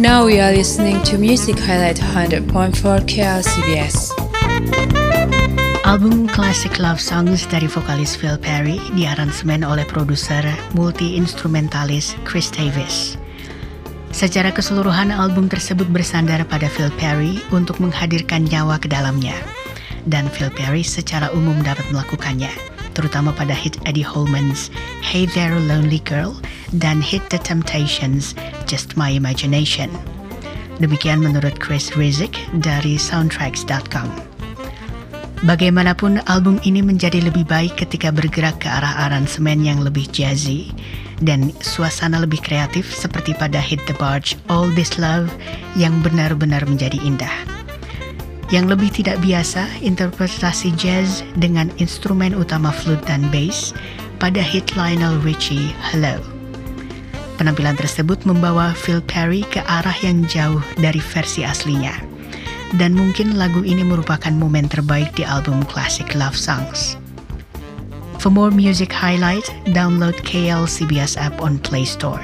Now we are listening to Music Highlight 100.4 KLCBS. Album Classic Love Songs dari vokalis Phil Perry diaransemen oleh produser multi-instrumentalis Chris Davis. Secara keseluruhan album tersebut bersandar pada Phil Perry untuk menghadirkan nyawa ke dalamnya. Dan Phil Perry secara umum dapat melakukannya, terutama pada hit Eddie Holman's Hey There Lonely Girl dan hit The Temptations Just My Imagination. Demikian menurut Chris Rizik dari soundtracks.com. Bagaimanapun album ini menjadi lebih baik ketika bergerak ke arah aransemen yang lebih jazzy dan suasana lebih kreatif seperti pada Hit the Barge All This Love yang benar-benar menjadi indah. Yang lebih tidak biasa, interpretasi jazz dengan instrumen utama flute dan bass pada hit Lionel Richie Hello. Penampilan tersebut membawa Phil Perry ke arah yang jauh dari versi aslinya dan mungkin lagu ini merupakan momen terbaik di album Classic Love Songs. For more music highlight, download KL CBS app on Play Store.